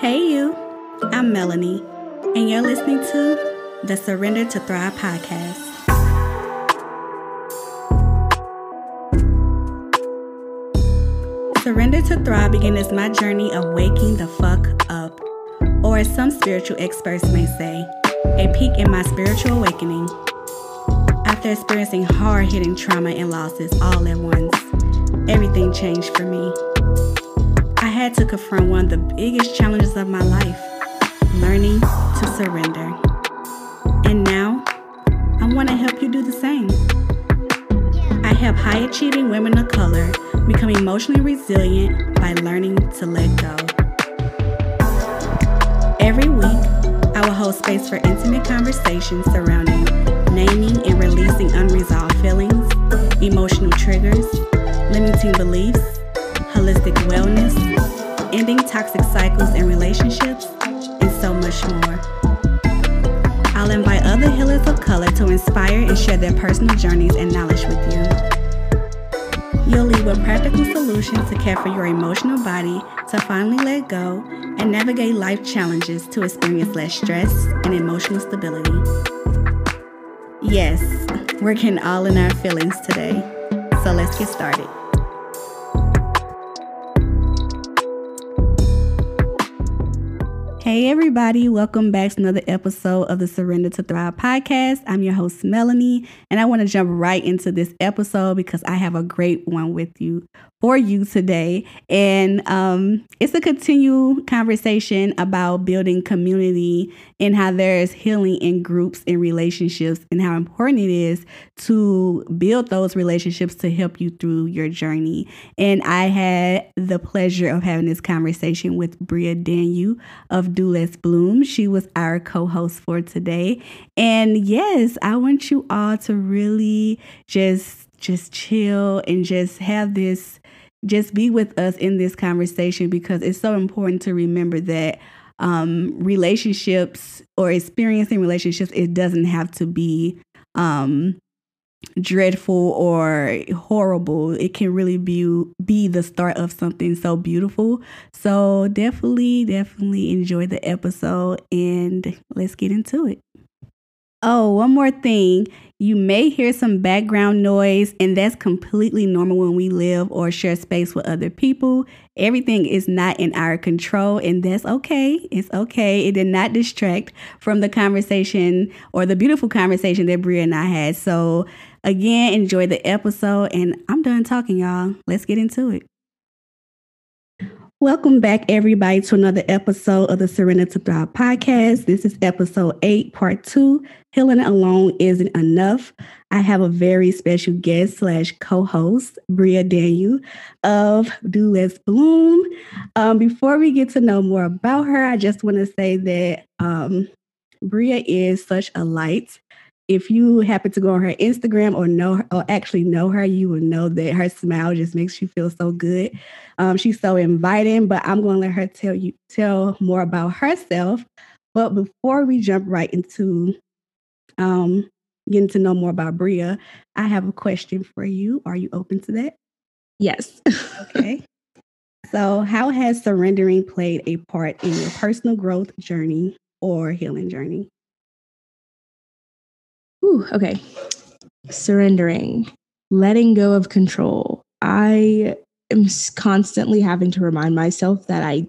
Hey, you. I'm Melony, and you're listening to the Surrender to Thrive podcast. Surrender to Thrive began as my journey of waking the fuck up, or as some spiritual experts may say, a peak in my spiritual awakening. After experiencing hard hitting trauma and losses all at once, everything changed for me. To confront one of the biggest challenges of my life learning to surrender. And now, I want to help you do the same. I help high achieving women of color become emotionally resilient by learning to let go. Every week, I will hold space for intimate conversations surrounding naming and releasing unresolved feelings, emotional triggers, limiting beliefs, holistic wellness, ending toxic cycles in relationships, and so much more. I'll invite other healers of color to inspire and share their personal journeys and knowledge with you. You'll leave with practical solutions to care for your emotional body to finally let go and navigate life challenges to experience less stress and emotional stability. Yes, we're getting all in our feelings today. So let's get started. Hey, everybody, welcome back to another episode of the Surrender to Thrive podcast. I'm your host, Melony, and I want to jump right into this episode because I have a great one with you for you today. And um, it's a continual conversation about building community and how there is healing in groups and relationships, and how important it is to build those relationships to help you through your journey. And I had the pleasure of having this conversation with Bria Daniel of Dewless Bloom. She was our co host for today. And yes, I want you all to really just just chill and just have this just be with us in this conversation because it's so important to remember that um, relationships or experiencing relationships, it doesn't have to be um, dreadful or horrible. It can really be be the start of something so beautiful. So definitely, definitely enjoy the episode and let's get into it. Oh, one more thing. You may hear some background noise, and that's completely normal when we live or share space with other people. Everything is not in our control, and that's okay. It's okay. It did not distract from the conversation or the beautiful conversation that Bria and I had. So, again, enjoy the episode, and I'm done talking, y'all. Let's get into it. Welcome back, everybody, to another episode of the Surrender to Thrive podcast. This is episode eight, part two. Healing alone isn't enough. I have a very special guest slash co-host, Bria Daniel of Dewless Bloom. Um, before we get to know more about her, I just want to say that um, Bria is such a light if you happen to go on her Instagram or know her, or actually know her, you will know that her smile just makes you feel so good. Um, she's so inviting, but I'm going to let her tell you tell more about herself. But before we jump right into um, getting to know more about Bria, I have a question for you. Are you open to that? Yes. okay. So, how has surrendering played a part in your personal growth journey or healing journey? Ooh, okay. Surrendering, letting go of control. I am constantly having to remind myself that I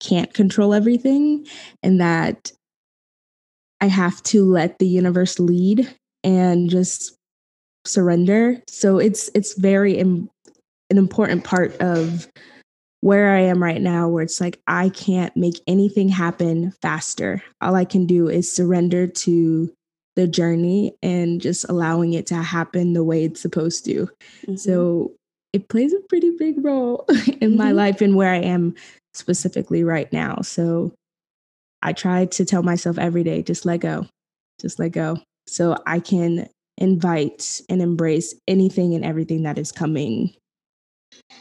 can't control everything and that I have to let the universe lead and just surrender. So it's it's very Im- an important part of where I am right now where it's like I can't make anything happen faster. All I can do is surrender to the journey and just allowing it to happen the way it's supposed to. Mm-hmm. So it plays a pretty big role in mm-hmm. my life and where I am specifically right now. So I try to tell myself every day just let go, just let go. So I can invite and embrace anything and everything that is coming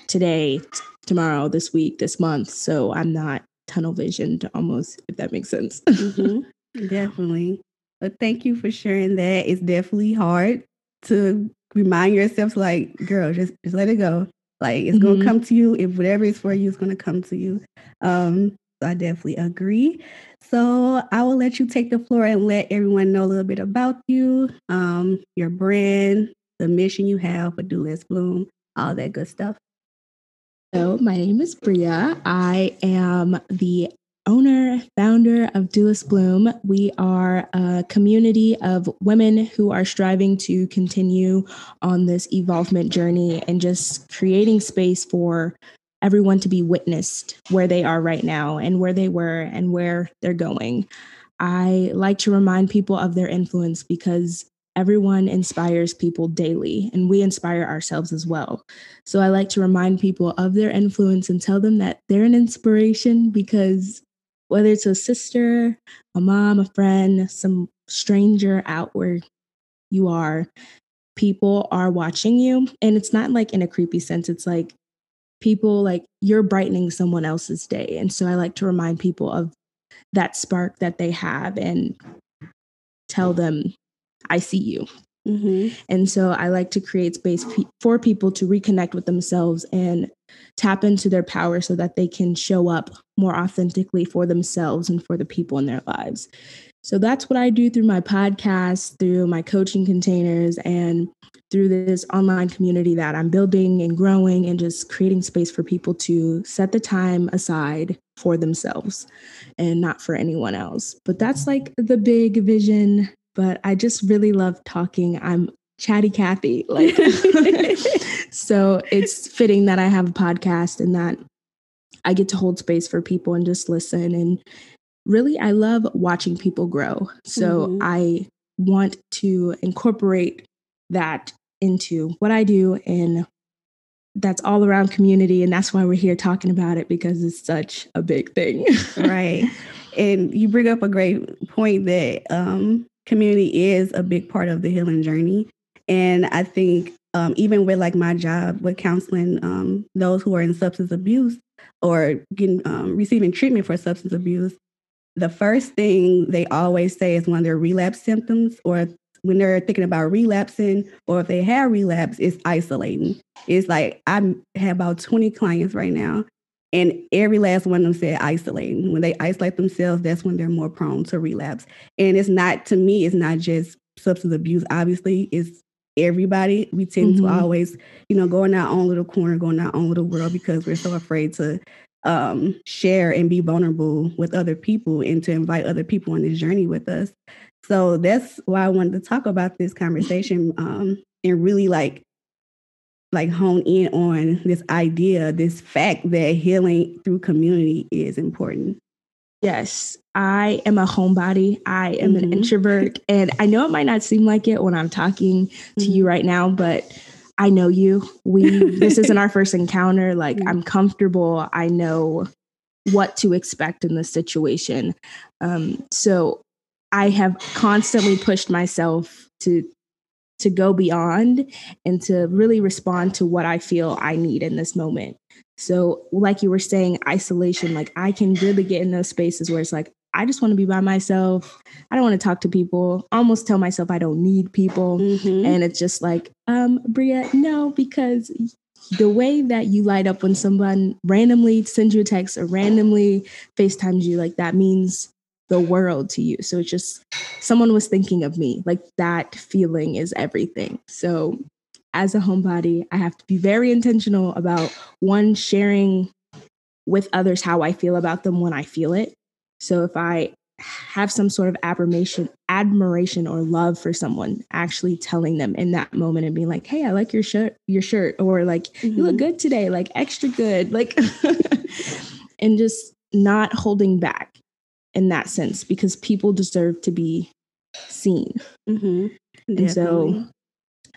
today, t- tomorrow, this week, this month. So I'm not tunnel visioned almost, if that makes sense. mm-hmm. Definitely. But thank you for sharing that. It's definitely hard to remind yourself, like, girl, just, just let it go. Like it's mm-hmm. gonna come to you. If whatever is for you is gonna come to you. Um, I definitely agree. So I will let you take the floor and let everyone know a little bit about you, um, your brand, the mission you have for Dewless Bloom, all that good stuff. So my name is Bria. I am the owner, founder of Do Bloom. We are a community of women who are striving to continue on this evolvement journey and just creating space for everyone to be witnessed where they are right now and where they were and where they're going. I like to remind people of their influence because everyone inspires people daily and we inspire ourselves as well. So I like to remind people of their influence and tell them that they're an inspiration because whether it's a sister, a mom, a friend, some stranger out where you are, people are watching you. And it's not like in a creepy sense, it's like people like you're brightening someone else's day. And so I like to remind people of that spark that they have and tell them, I see you. Mm-hmm. And so I like to create space for people to reconnect with themselves and tap into their power so that they can show up more authentically for themselves and for the people in their lives. So that's what I do through my podcast, through my coaching containers, and through this online community that I'm building and growing and just creating space for people to set the time aside for themselves and not for anyone else. But that's like the big vision but I just really love talking. I'm chatty Cathy. Like so it's fitting that I have a podcast and that I get to hold space for people and just listen. And really I love watching people grow. So mm-hmm. I want to incorporate that into what I do and that's all around community and that's why we're here talking about it because it's such a big thing right and you bring up a great point that um community is a big part of the healing journey. And I think um, even with like my job with counseling um, those who are in substance abuse or getting um, receiving treatment for substance abuse, the first thing they always say is when their relapse symptoms or when they're thinking about relapsing or if they have relapse, it's isolating. It's like I have about 20 clients right now and every last one of them said isolating. When they isolate themselves, that's when they're more prone to relapse. And it's not, to me, it's not just substance abuse. Obviously, it's everybody. We tend mm-hmm. to always, you know, go in our own little corner, go in our own little world because we're so afraid to um, share and be vulnerable with other people and to invite other people on this journey with us. So that's why I wanted to talk about this conversation um, and really like like hone in on this idea, this fact that healing through community is important. Yes, I am a homebody. I am mm-hmm. an introvert. And I know it might not seem like it when I'm talking mm-hmm. to you mm-hmm. right now, but I know you. We this isn't our first encounter. Like mm-hmm. I'm comfortable. I know what to expect in this situation. Um, so I have constantly pushed myself to to go beyond and to really respond to what I feel I need in this moment. So, like you were saying, isolation, like I can really get in those spaces where it's like, I just want to be by myself. I don't want to talk to people. almost tell myself I don't need people. Mm-hmm. And it's just like, um, Bria, no, because the way that you light up when someone randomly sends you a text or randomly FaceTimes you, like that means the world to you. So it's just someone was thinking of me. Like that feeling is everything. So as a homebody, I have to be very intentional about one sharing with others how I feel about them when I feel it. So if I have some sort of admiration admiration or love for someone actually telling them in that moment and being like hey i like your shirt your shirt or like mm-hmm. you look mm-hmm. good today like extra good like and just not holding back in that sense because people deserve to be seen. Mm-hmm. And so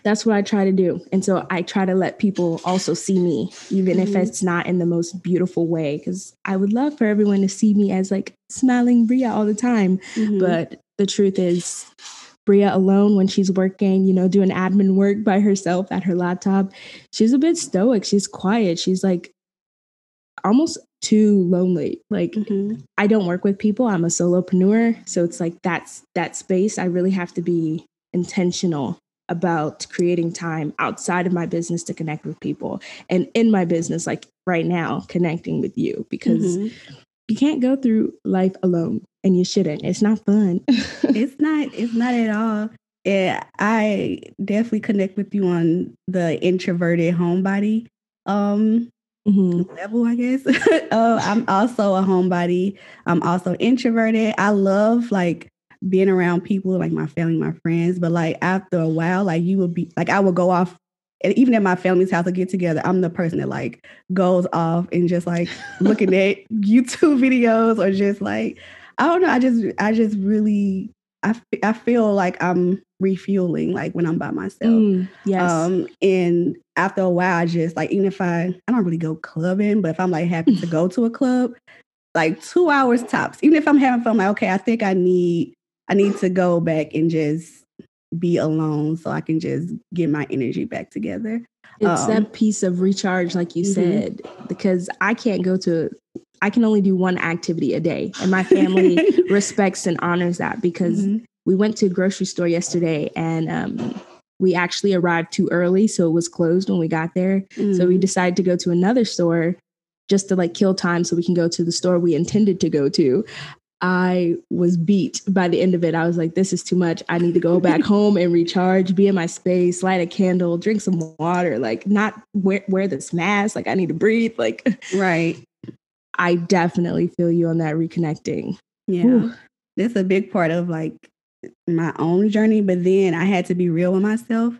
that's what I try to do. And so I try to let people also see me, even mm-hmm. if it's not in the most beautiful way, because I would love for everyone to see me as like smiling Bria all the time. Mm-hmm. But the truth is, Bria alone, when she's working, you know, doing admin work by herself at her laptop, she's a bit stoic. She's quiet. She's like almost too lonely. Like mm-hmm. I don't work with people. I'm a solopreneur. So it's like that's that space. I really have to be intentional about creating time outside of my business to connect with people and in my business like right now connecting with you because mm-hmm. you can't go through life alone and you shouldn't. It's not fun. it's not it's not at all. Yeah, I definitely connect with you on the introverted homebody um mm-hmm. level, I guess. uh, I'm also a homebody. I'm also introverted. I love like being around people like my family, my friends, but like after a while, like you would be like I would go off and even at my family's house to get together, I'm the person that like goes off and just like looking at YouTube videos or just like I don't know. I just I just really I, I feel like I'm refueling like when I'm by myself. Mm, yes. Um, and after a while, I just like even if I I don't really go clubbing, but if I'm like happy to go to a club, like two hours tops. Even if I'm having fun, like okay, I think I need I need to go back and just be alone so I can just get my energy back together. It's um, that piece of recharge, like you mm-hmm. said, because I can't go to, I can only do one activity a day. And my family respects and honors that because mm-hmm. We went to a grocery store yesterday and um, we actually arrived too early. So it was closed when we got there. Mm-hmm. So we mm. decided to go to another store just to like kill time so we can go to the store we intended to go to. I was beat by the end of it. I was like, this is too much. I need to go back home and recharge, be in my space, light a candle, drink some water, like not wear, wear this mask. Like I need to breathe. Like, right. I definitely feel you on that reconnecting. Yeah. That's a big part of like my own journey. But then I had to be real with myself.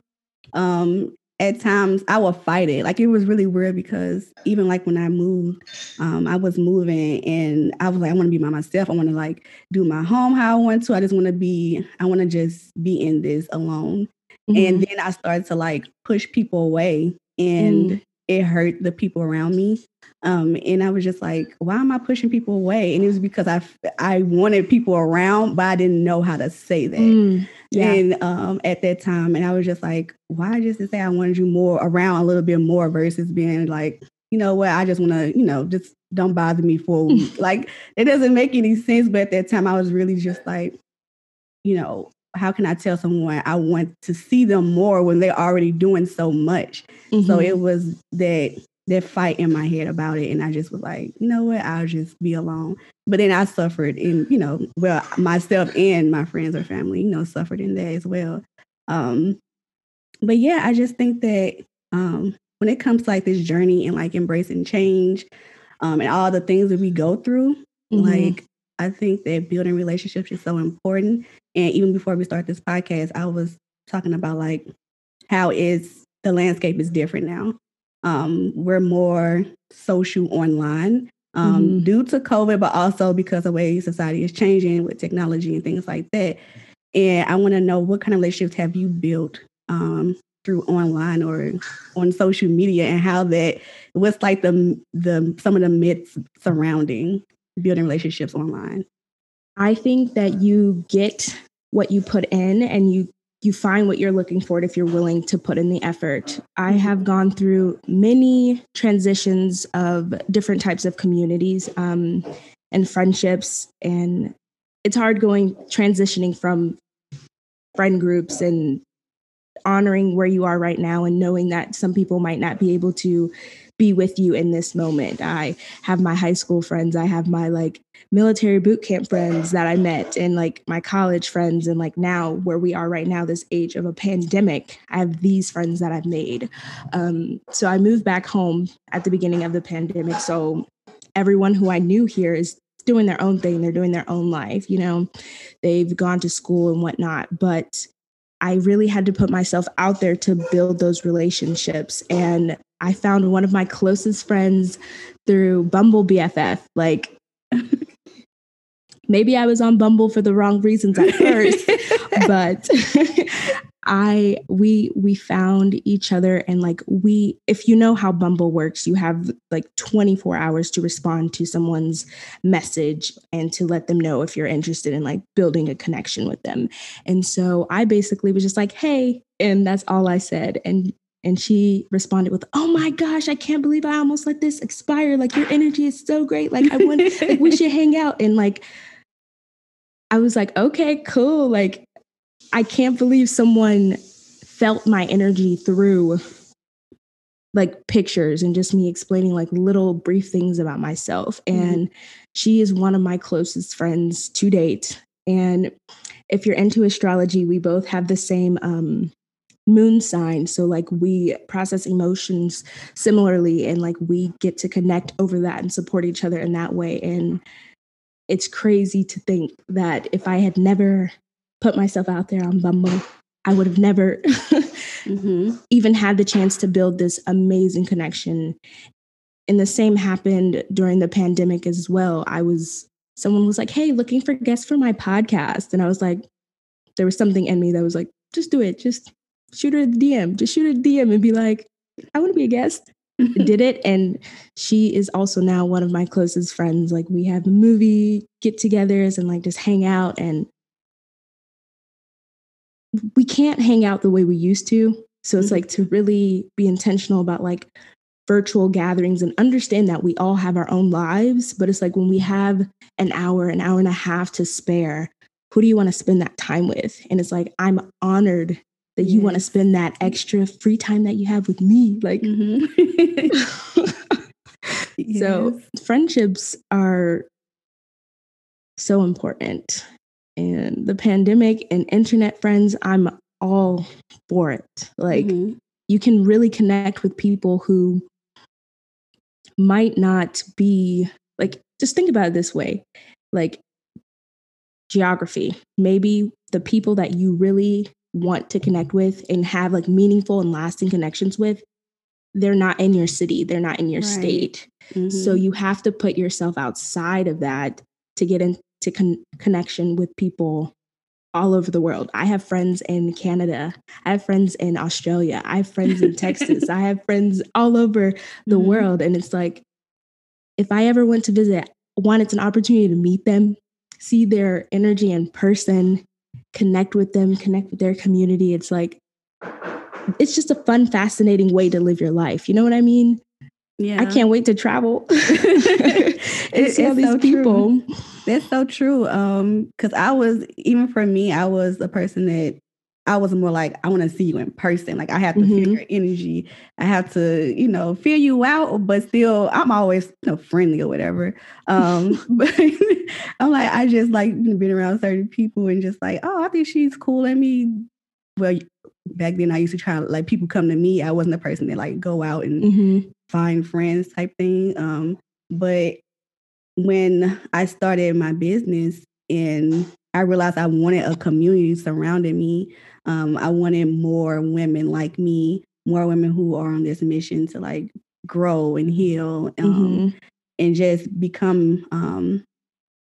Um, at times I would fight it. Like it was really weird because even like when I moved, um, I was moving and I was like, I want to be by myself. I want to like do my home how I want to. I just want to be, I want to just be in this alone. Mm-hmm. And then I started to like push people away and mm. it hurt the people around me. Um, and I was just like, why am I pushing people away? And it was because I I wanted people around, but I didn't know how to say that. Mm. Yeah. And um, at that time, and I was just like, why just to say I wanted you more around a little bit more versus being like, you know what, I just want to, you know, just don't bother me for a week. like it doesn't make any sense. But at that time, I was really just like, you know, how can I tell someone I want to see them more when they're already doing so much? Mm-hmm. So it was that that fight in my head about it. And I just was like, you know what, I'll just be alone. But then I suffered in, you know, well, myself and my friends or family, you know, suffered in that as well. Um, but yeah, I just think that um when it comes to like this journey and like embracing change, um, and all the things that we go through, mm-hmm. like I think that building relationships is so important. And even before we start this podcast, I was talking about like how is the landscape is different now um, we're more social online um, mm-hmm. due to COVID, but also because of the way society is changing with technology and things like that. And I want to know what kind of relationships have you built um, through online or on social media, and how that what's like the the some of the myths surrounding building relationships online. I think that you get what you put in, and you you find what you're looking for if you're willing to put in the effort. I mm-hmm. have gone through many transitions of different types of communities um, and friendships, and it's hard going transitioning from friend groups and honoring where you are right now and knowing that some people might not be able to be with you in this moment. I have my high school friends, I have my like military boot camp friends that I met and like my college friends and like now where we are right now this age of a pandemic, I have these friends that I've made. Um, so I moved back home at the beginning of the pandemic. So everyone who I knew here is doing their own thing, they're doing their own life, you know. They've gone to school and whatnot, but I really had to put myself out there to build those relationships. And I found one of my closest friends through Bumble BFF. Like, maybe I was on Bumble for the wrong reasons at first, but I we we found each other and like we if you know how Bumble works, you have like 24 hours to respond to someone's message and to let them know if you're interested in like building a connection with them. And so I basically was just like, "Hey," and that's all I said. And and she responded with, "Oh my gosh, I can't believe I almost let this expire. Like your energy is so great. Like I want like we should hang out." And like I was like, "Okay, cool." Like I can't believe someone felt my energy through like pictures and just me explaining like little brief things about myself. Mm-hmm. And she is one of my closest friends to date. And if you're into astrology, we both have the same um, moon sign. So, like, we process emotions similarly, and like, we get to connect over that and support each other in that way. And it's crazy to think that if I had never put myself out there on Bumble, I would have never mm-hmm. even had the chance to build this amazing connection. And the same happened during the pandemic as well. I was, someone was like, Hey, looking for guests for my podcast. And I was like, there was something in me that was like, just do it. Just shoot her a DM. Just shoot her a DM and be like, I want to be a guest. did it. And she is also now one of my closest friends. Like we have movie get togethers and like just hang out. And we can't hang out the way we used to. So it's mm-hmm. like to really be intentional about like virtual gatherings and understand that we all have our own lives. But it's like when we have an hour, an hour and a half to spare, who do you want to spend that time with? And it's like, I'm honored that yes. you want to spend that extra free time that you have with me. Like, mm-hmm. yes. so friendships are so important and the pandemic and internet friends, I'm all for it. Like mm-hmm. you can really connect with people who might not be like just think about it this way. Like geography, maybe the people that you really want to connect with and have like meaningful and lasting connections with, they're not in your city, they're not in your right. state. Mm-hmm. So you have to put yourself outside of that to get into con- connection with people all over the world. I have friends in Canada. I have friends in Australia. I have friends in Texas. I have friends all over the mm-hmm. world. And it's like, if I ever went to visit, one, it's an opportunity to meet them, see their energy in person, connect with them, connect with their community. It's like, it's just a fun, fascinating way to live your life. You know what I mean? Yeah. I can't wait to travel and it, see all these so people. True. That's so true. Um, because I was even for me, I was a person that I was more like, I want to see you in person. Like I have to mm-hmm. feel your energy. I have to, you know, feel you out, but still I'm always, you know, friendly or whatever. Um, but I'm like, I just like being around certain people and just like, oh, I think she's cool. Let me well, back then I used to try like people come to me. I wasn't the person that like go out and mm-hmm. find friends type thing. Um, but when I started my business and I realized I wanted a community surrounding me. Um, I wanted more women like me, more women who are on this mission to like grow and heal um, mm-hmm. and just become um,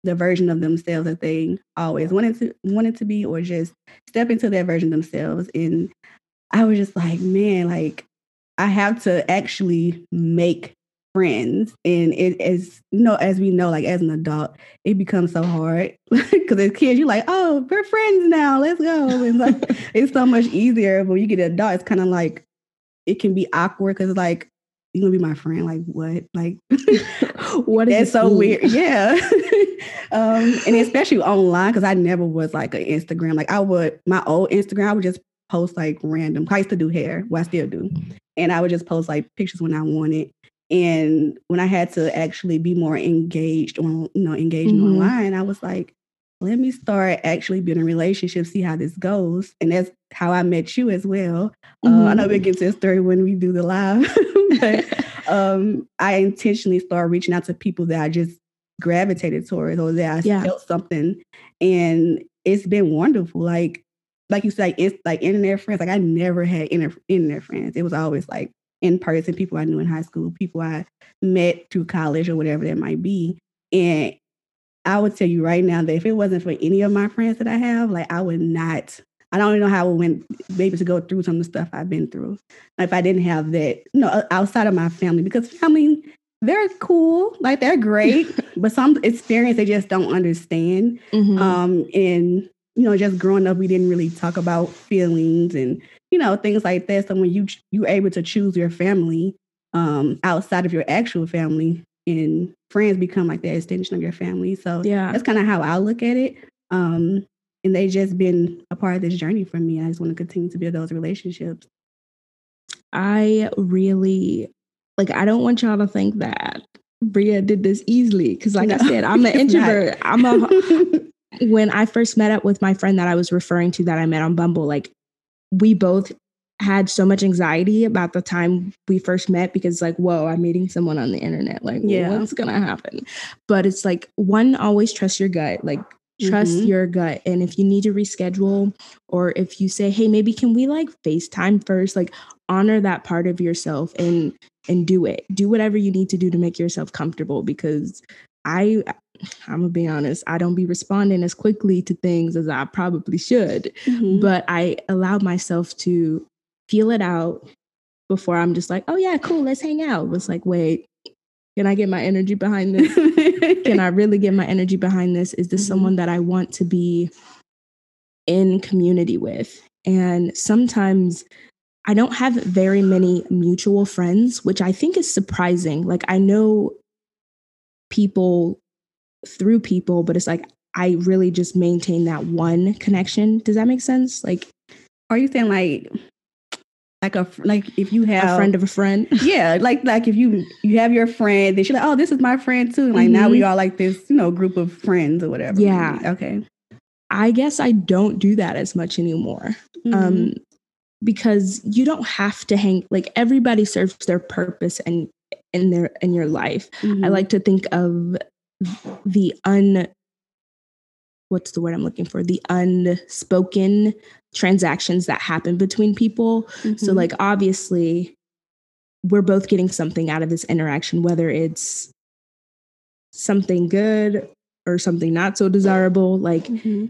the version of themselves that they always wanted to wanted to be, or just step into that version themselves. And I was just like, man, like I have to actually make friends and it is you know as we know like as an adult it becomes so hard because as kids you're like oh we're friends now let's go and like it's so much easier but when you get an adult it's kind of like it can be awkward because like you're gonna be my friend? Like what? Like what is that's so weird yeah. Um and especially online because i never was like an instagram like i would my old instagram i would just post like random i used to do hair well i still do and i would just post like pictures when i wanted and when i had to actually be more engaged on you know engaged mm-hmm. online i was like let me start actually building relationships, see how this goes. And that's how I met you as well. Mm-hmm. Uh, I know we'll mm-hmm. get to the story when we do the live, but um, I intentionally started reaching out to people that I just gravitated towards or that I yeah. felt something. And it's been wonderful. Like, like you said, it's like internet friends. Like I never had inter- internet friends. It was always like in person, people I knew in high school, people I met through college or whatever that might be. And I would tell you right now that if it wasn't for any of my friends that I have, like I would not. I don't even know how I would be able to go through some of the stuff I've been through if I didn't have that. You know, outside of my family, because family they're cool, like they're great, but some experience they just don't understand. Mm-hmm. Um, and you know, just growing up, we didn't really talk about feelings and you know things like that. So when you you're able to choose your family um, outside of your actual family, and friends become like the extension of your family. So yeah, that's kind of how I look at it. Um, and they just been a part of this journey for me. I just want to continue to build those relationships. I really like I don't want y'all to think that Bria did this easily because like no, I said, I'm an introvert. I'm a when I first met up with my friend that I was referring to that I met on Bumble, like we both had so much anxiety about the time we first met because like whoa i'm meeting someone on the internet. Like yeah. what's gonna happen? But it's like one always trust your gut. Like trust mm-hmm. your gut. And if you need to reschedule or if you say hey maybe can we like facetime first? Like honor that part of yourself and and do it. Do whatever you need to do to make yourself comfortable because i i'm gonna be honest i don't be responding as quickly to things as i probably should mm-hmm. but i allow myself to feel it out before i'm just like oh yeah cool let's hang out it's like wait can I get my energy behind this? Can I really get my energy behind this? Is this mm-hmm. someone that I want to be in community with? And sometimes I don't have very many mutual friends, which I think is surprising. Like I know people through people, but it's like I really just maintain that one connection. Does that make sense? Like, are you saying like like a like if you have a friend of a friend yeah like like if you you have your friend then she's like oh this is my friend too like mm-hmm. now we mm-hmm. are like this you know group of friends or whatever yeah okay i guess i don't do that as much anymore mm-hmm. um because you don't have to hang like everybody serves their purpose and in their in your life mm-hmm. i like to think of the un what's the word I'm looking for? The unspoken transactions that happen between people. Mm-hmm. So, like, obviously, we're both getting something out of this interaction, whether it's something good or something not so desirable. Like, mm-hmm.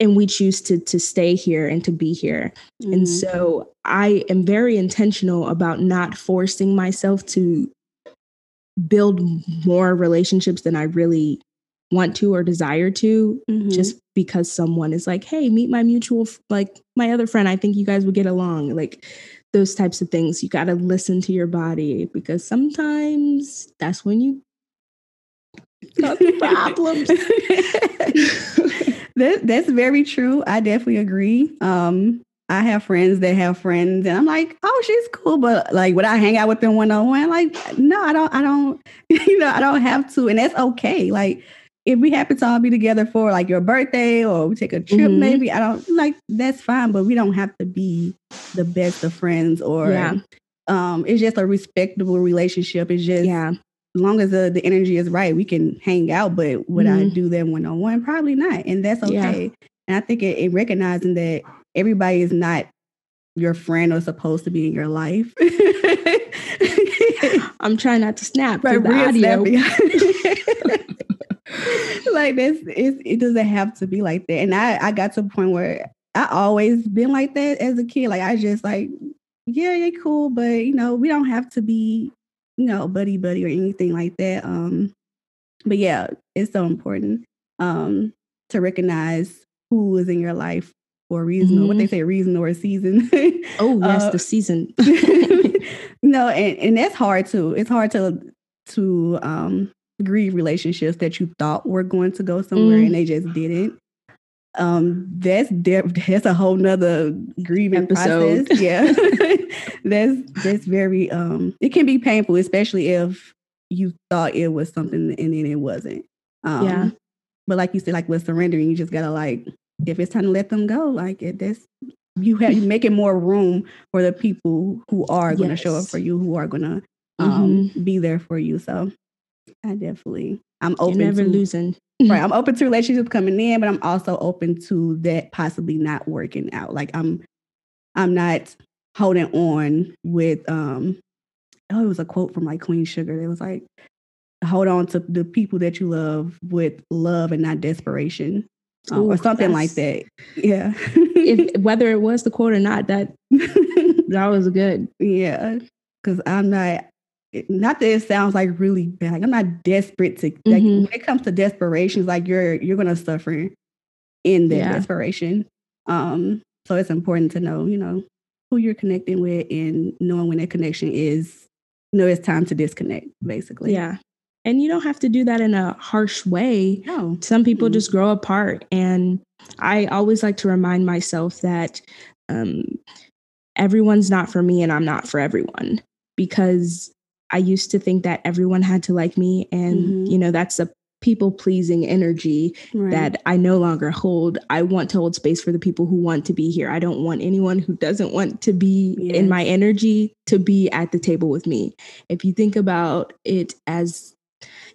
and we choose to to stay here and to be here. Mm-hmm. And so, I am very intentional about not forcing myself to build more relationships than I really want to or desire to mm-hmm. just because someone is like hey meet my mutual like my other friend i think you guys would get along. Like those types of things you got to listen to your body because sometimes that's when you got problems. That, that's very true. I definitely agree. Um I have friends that have friends, and I'm like, oh, she's cool, but like, would I hang out with them one on one? Like, no, I don't. I don't. You know, I don't have to, and that's okay. Like, if we happen to all be together for like your birthday or we take a trip, mm-hmm. maybe I don't like that's fine, but we don't have to be the best of friends or yeah. um it's just a respectable relationship. It's just yeah. As long as the, the energy is right, we can hang out. But would mm-hmm. I do that one on one? Probably not. And that's okay. Yeah. And I think it, it recognizing that everybody is not your friend or supposed to be in your life. I'm trying not to snap right, the audio. like this it doesn't have to be like that and i i got to a point where i always been like that as a kid like i just like yeah you're cool but you know we don't have to be you know buddy buddy or anything like that um but yeah it's so important um to recognize who is in your life for a reason mm-hmm. or what they mm-hmm. say reason or a season oh yes uh, the season no and, and that's hard too it's hard to to um grieve relationships that you thought were going to go somewhere mm. and they just didn't. Um, that's that's a whole nother grieving Episode. process. Yeah, that's that's very um, it can be painful, especially if you thought it was something and then it wasn't. Um, yeah, but like you said, like with surrendering, you just gotta like if it's time to let them go, like it. That's you have you making more room for the people who are going to show up for you, who are going to um, mm-hmm. be there for you. So I definitely, I'm open. You're never to, losing. right. I'm open to relationships coming in, but I'm also open to that possibly not working out. Like I'm, I'm not holding on with, um, oh, it was a quote from like Queen Sugar. It was like, hold on to the people that you love with love and not desperation. Uh, Ooh, or something like that. Yeah. if, whether it was the quote or not, that that was good. Yeah. Cause I'm not not that it sounds like really bad. Like I'm not desperate to like mm-hmm. when it comes to desperation, it's like you're you're gonna suffer in that yeah. desperation. Um, so it's important to know, you know, who you're connecting with and knowing when that connection is, you know, it's time to disconnect, basically. Yeah. And you don't have to do that in a harsh way. No. Some people mm-hmm. just grow apart. And I always like to remind myself that um, everyone's not for me and I'm not for everyone because I used to think that everyone had to like me and Mhm. you know that's a people pleasing energy Right. that I no longer hold. I want to hold space for the people who want to be here. I don't want anyone who doesn't want to be in my energy to be at the table with me. If you think about it as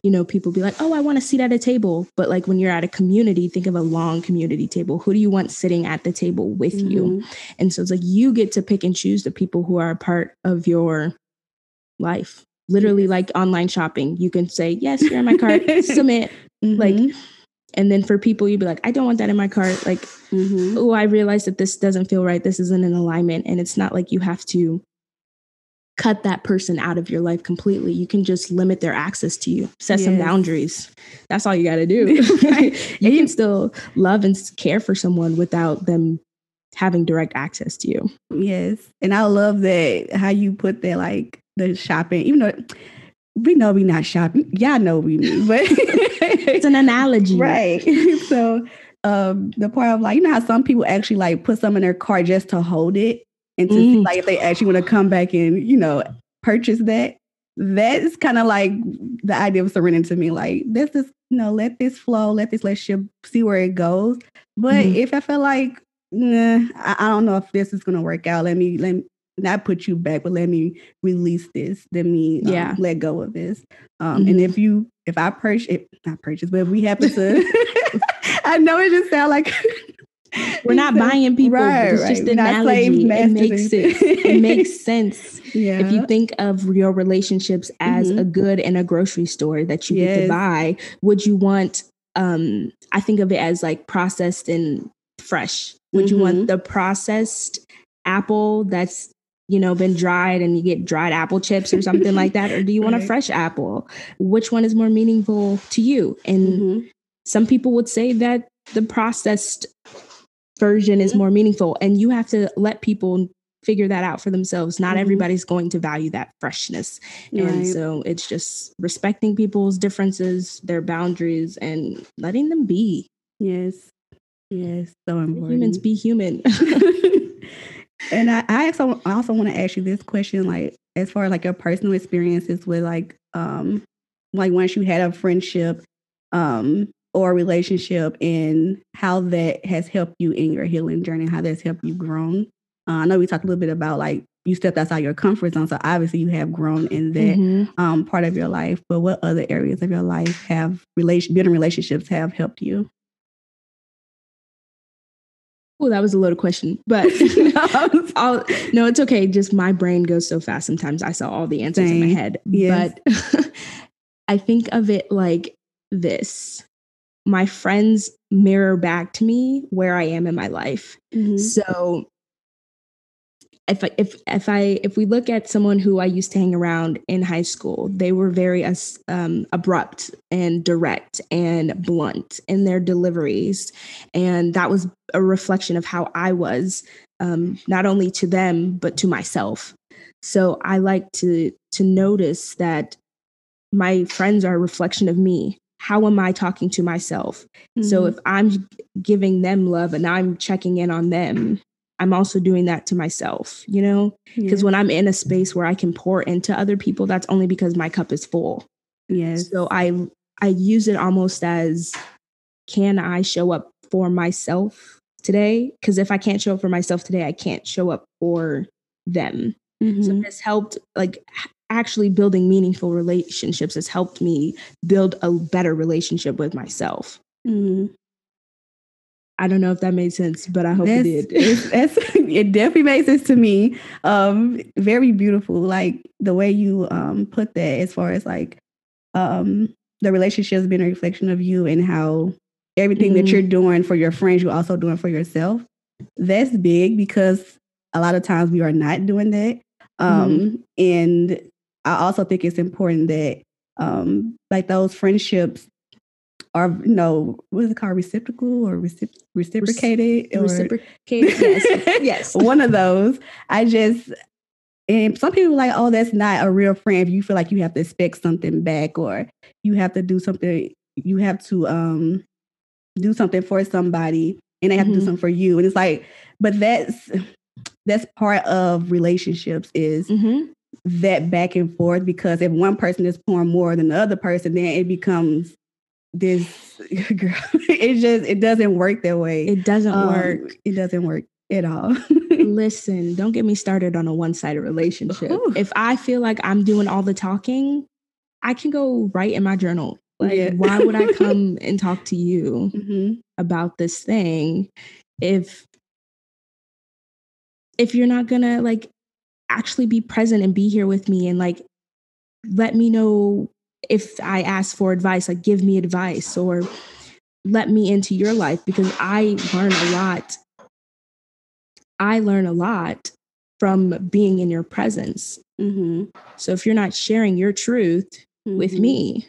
you know, people be like, "Oh, I want to sit at a table." But like when you're at a community, think of a long community table. Who do you want sitting at the table with you? Mhm. And so it's like you get to pick and choose the people who are a part of your life. Literally, Yes. like online shopping, you can say, Yes, you're in my cart, submit. Like, Mhm. and then for people, you'd be like, I don't want that in my cart. Like, Mhm. oh, I realize that this doesn't feel right. This isn't in alignment. And it's not like you have to cut that person out of your life completely. You can just limit their access to you, set some boundaries. That's all you got to do. Right. you can still love and care for someone without them having direct access to you. Yes. And I love that how you put that like the shopping, even though we know we not shopping. Y'all know we mean, but It's an analogy. right. so um the part of like, you know how some people actually like put some in their car just to hold it and to see Mm. like if they actually want to come back and, you know, purchase that. That's kind of like the idea of surrendering to me. Like, let's just, you know, let this flow, let this relationship see where it goes. But Mhm. if I feel like, nah, I, I don't know if this is gonna work out, let me let me not put you back, but let me release this. Let me um, Yeah. let go of this. Um, And Mhm. if you, if I purchase, if not purchase, but if we happen to, I know it just sound like We're not buying people. Right, it's right. just We're an not slave analogy. It makes sense. It makes sense. Yeah. If you think of your relationships as Mhm. a good in a grocery store that you get to buy, would you want um I think of it as like processed and fresh. Would you Mhm. want the processed apple that's you know been dried and you get dried apple chips or something like that or do you want a fresh apple? Which one is more meaningful to you? And Mhm. some people would say that the processed version is Mhm. more meaningful and you have to let people figure that out for themselves not Mhm. everybody's going to value that freshness and so it's just respecting people's differences their boundaries and letting them be yes. Yes. So important. humans be human and I, I also I also want to ask you this question, like as far as like your personal experiences with like um like once you had a friendship um or relationship and how that has helped you in your healing journey, how that's helped you grown. Uh, I know we talked a little bit about like you stepped outside your comfort zone, so obviously you have grown in that Mhm. um part of your life. But what other areas of your life have relation building relationships have helped you? oh that was a loaded question but I'll, no it's okay just my brain goes so fast sometimes i saw all the answers in my head Yes. but i think of it like this my friends mirror back to me where i am in my life Mhm. so if I, if if I if we look at someone who I used to hang around in high school, they were very as- um, abrupt and direct and blunt in their deliveries, and that was a reflection of how I was, um, not only to them but to myself. So I like to to notice that my friends are a reflection of me. How am I talking to myself? So Mhm. if I'm giving them love and I'm checking in on them, I'm also doing that to myself, you know? Because Yeah. when I'm in a space where I can pour into other people, that's only because my cup is full. yes. So I I use it almost as can I show up for myself today? Because if I can't show up for myself today, I can't show up for them. So Mhm. it's helped like actually building meaningful relationships has helped me build a better relationship with myself. Mhm. I don't know if that made sense, but I hope That's, it did. it's- that's, it definitely makes sense to me. Um, very beautiful. Like the way you um put that as far as like um the relationships being a reflection of you and how everything that Mhm. you're doing for your friends, you're also doing for yourself. That's big because a lot of times we are not doing that. Um, and I also think it's important that um like those friendships are you know what is it called reciprocal or recip- reciprocated or Reciprocate. Yes. yes. one of those. I just and some people are like, oh, that's not a real friend. If you feel like you have to expect something back or you have to do something, you have to um do something for somebody and they have to do Mhm. something for you. And it's like, but that's that's part of relationships is Mhm. That back and forth because if one person is pouring more than the other person, then it becomes this girl. It just it doesn't work that way. It doesn't Um, work. It doesn't work at all. Listen, don't get me started on a one-sided relationship. Ooh. If I feel like I'm doing all the talking, I can go write in my journal. Like, Yeah. why would I come and talk to you Mhm. about this thing if if you're not gonna like actually be present and be here with me and like let me know if I ask for advice, like give me advice or let me into your life because I learn a lot. I learn a lot from being in your presence. Mhm. So if you're not sharing your truth with Mhm. me,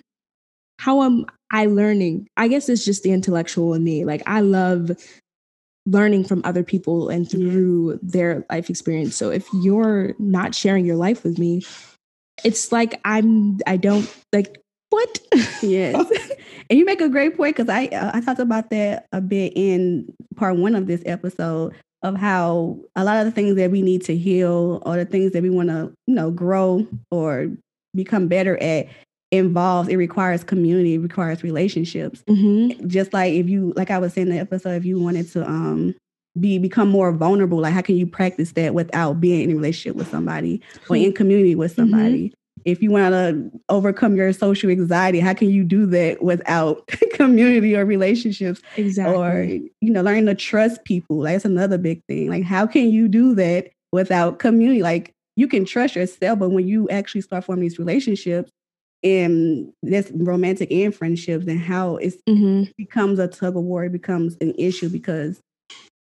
how am I learning? I guess it's just the intellectual in me. Like I love learning from other people and through their life experience. So if you're not sharing your life with me, it's like I'm I don't like what? Yes, and you make a great point because I uh, I talked about that a bit in part one of this episode of how a lot of the things that we need to heal or the things that we want to you know grow or become better at involves it requires community, it requires relationships. Mhm. Just like if you like I was saying in the episode, if you wanted to um be become more vulnerable, like how can you practice that without being in a relationship with somebody or in community with Mm-hmm. somebody? If you want to overcome your social anxiety, how can you do that without community or relationships? Exactly. Or, you know, learning to trust people. Like, that's another big thing. Like, how can you do that without community? Like, you can trust yourself, but when you actually start forming these relationships, and that's romantic and friendships, and how Mhm. it becomes a tug of war, it becomes an issue because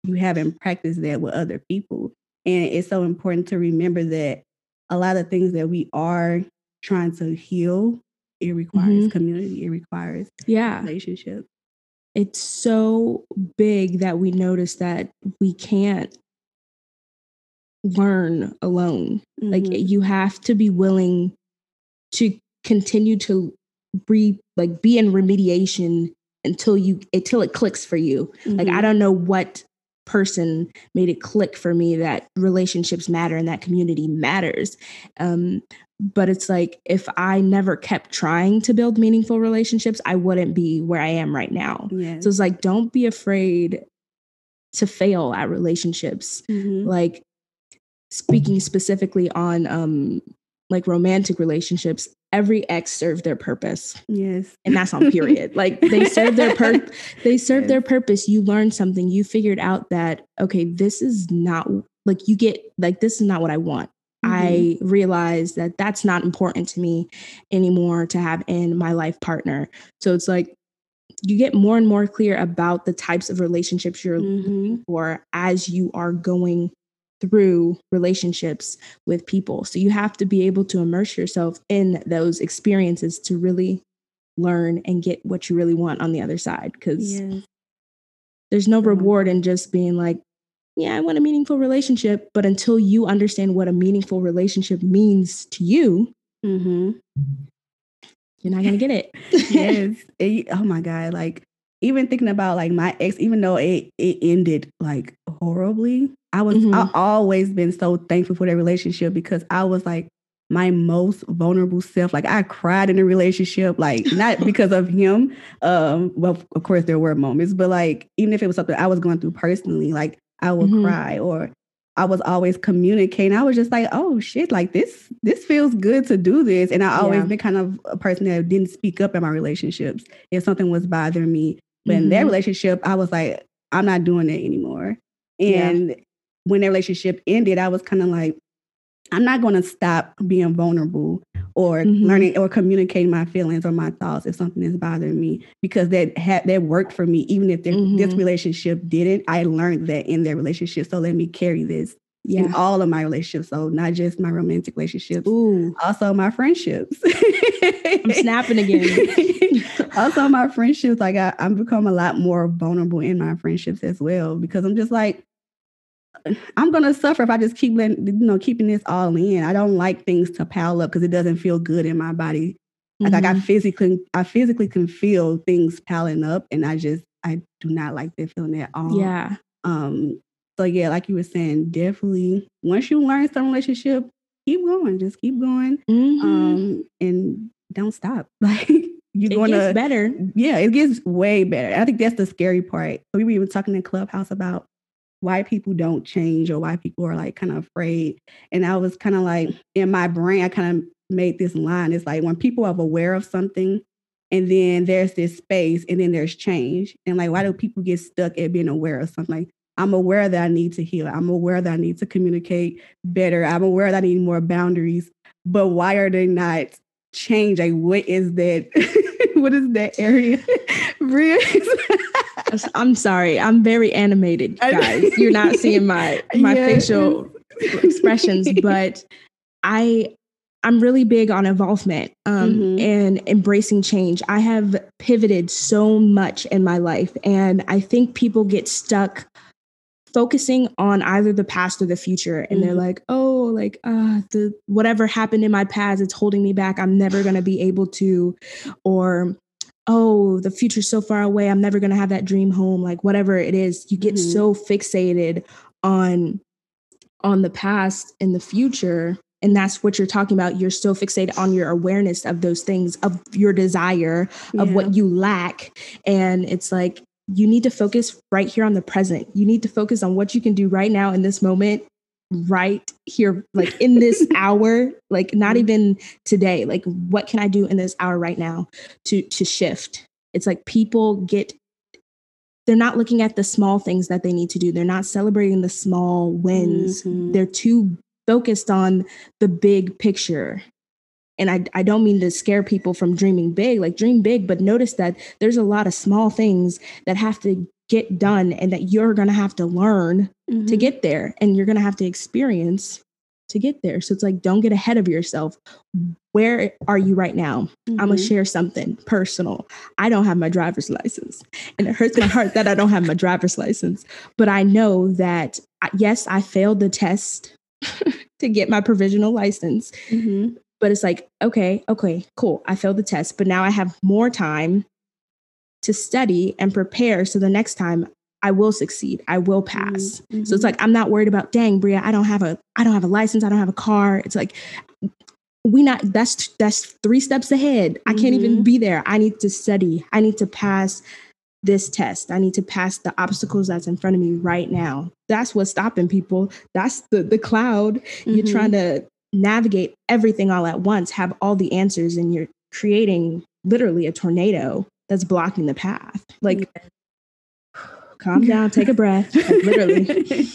you haven't practiced that with other people. And it's so important to remember that a lot of things that we are trying to heal, it requires Mhm. community, it requires Yeah. relationship. It's so big that we notice that we can't learn alone. Like Mhm. you have to be willing to continue to re like be in remediation until you until it clicks for you. Like I Mhm. don't know what person made it click for me that relationships matter and that community matters. Um but it's like if I never kept trying to build meaningful relationships, I wouldn't be where I am right now. Yes. So it's like don't be afraid to fail at relationships Mhm. like speaking specifically on um like romantic relationships every ex served their purpose. Yes. and that's on period. Like they serve their pur- they serve their purpose. You learned something. You figured out that okay this is not like you get like this is not what i want. Mm-hmm. i realized that that's not important to me anymore to have in my life partner. So it's like you get more and more clear about the types of relationships you're Mhm. for as you are going through relationships with people. So you have to be able to immerse yourself in those experiences to really learn and get what you really want on the other side because Yes. there's no reward in just being like yeah, I want a meaningful relationship, but until you understand what a meaningful relationship means to you, Mhm. you're not going to get it. yes. It- oh my God. Like even thinking about like my ex, even though it it ended like horribly, I was Mhm. I always been so thankful for that relationship because I was like my most vulnerable self. Like I cried in a relationship, like not because of him. Um, well, of course there were moments, but like even if it was something I was going through personally, like I would Mhm. cry or I was always communicating. I was just like, oh shit, like this, this feels good to do this. And I always Yeah. been kind of a person that didn't speak up in my relationships if something was bothering me. But in that Mhm. relationship, I was like, I'm not doing it anymore. Yeah. When that relationship ended, I was kind of like, I'm not going to stop being vulnerable or Mhm. learning or communicating my feelings or my thoughts if something is bothering me because that had that worked for me. Even if the, this relationship didn't, I learned that in that relationship. So let me carry this in all of my relationships. So not just my romantic relationships, Ooh, also my friendships. I'm snapping again. also my friendships, like I, I'm become a lot more vulnerable in my friendships as well because I'm just like, I'm gonna suffer if I just keep letting, you know, keeping this all in. I don't like things to pile up because it doesn't feel good in my body. Like, like I Mhm. physically, I physically can feel things piling up, and I just, I do not like that feeling at all. yeah. Um, So yeah, like you were saying, definitely once you learn some relationship, keep going. Just keep going. Mhm. Um and don't stop. Like you're it gonna better. yeah, it gets way better. I think that's the scary part. We were even talking in Clubhouse about why people don't change or why people are like kind of afraid. And I was kind of like in my brain, I kind of made this line. It's like when people are aware of something and then there's this space and then there's change. And like, why do people get stuck at being aware of something? Like, I'm aware that I need to heal. I'm aware that I need to communicate better. I'm aware that I need more boundaries. But why are they not change? Like, what is that? what is that area? Bria? I'm sorry. I'm very animated, guys. You're not seeing my my Yes. facial expressions, but I I'm really big on involvement um, Mhm. and embracing change. I have pivoted so much in my life, and I think people get stuck focusing on either the past or the future, and they're Mhm. like, "Oh, like uh, the whatever happened in my past, it's holding me back. I'm never gonna be able to," or oh, the future's so far away. I'm never gonna have that dream home. Like whatever it is, you get Mhm. so fixated on on the past and the future and that's what you're talking about you're so fixated on your awareness of those things of your desire of Yeah. what you lack and it's like you need to focus right here on the present you need to focus on what you can do right now in this moment right here like in this hour like not Mhm. even today like what can i do in this hour right now to to shift it's like people get they're not looking at the small things that they need to do they're not celebrating the small wins Mhm. they're too focused on the big picture and I, I don't mean to scare people from dreaming big like dream big but notice that there's a lot of small things that have to get done and that you're going to have to learn to Mhm. get there and you're going to have to experience to get there so it's like don't get ahead of yourself where are you right now i'm gonna Mhm. share something personal i don't have my driver's license and it hurts my heart that i don't have my driver's license but i know that yes i failed the test to get my provisional license Mhm. but it's like okay okay cool i failed the test but now i have more time to study and prepare so the next time i will succeed i will pass Mhm. so it's like I'm not worried about dang Bria, I don't have a I don't have a license, I don't have a car. It's like we not that's that's three steps ahead. I can't even Mhm. be there. I need to study. I need to pass this test. I need to pass the obstacles that's in front of me right now. That's what's stopping people. That's the the cloud. You're Mhm. trying to navigate everything all at once, have all the answers, and you're creating literally a tornado that's blocking the path. Like, calm down, take a breath. Like, literally.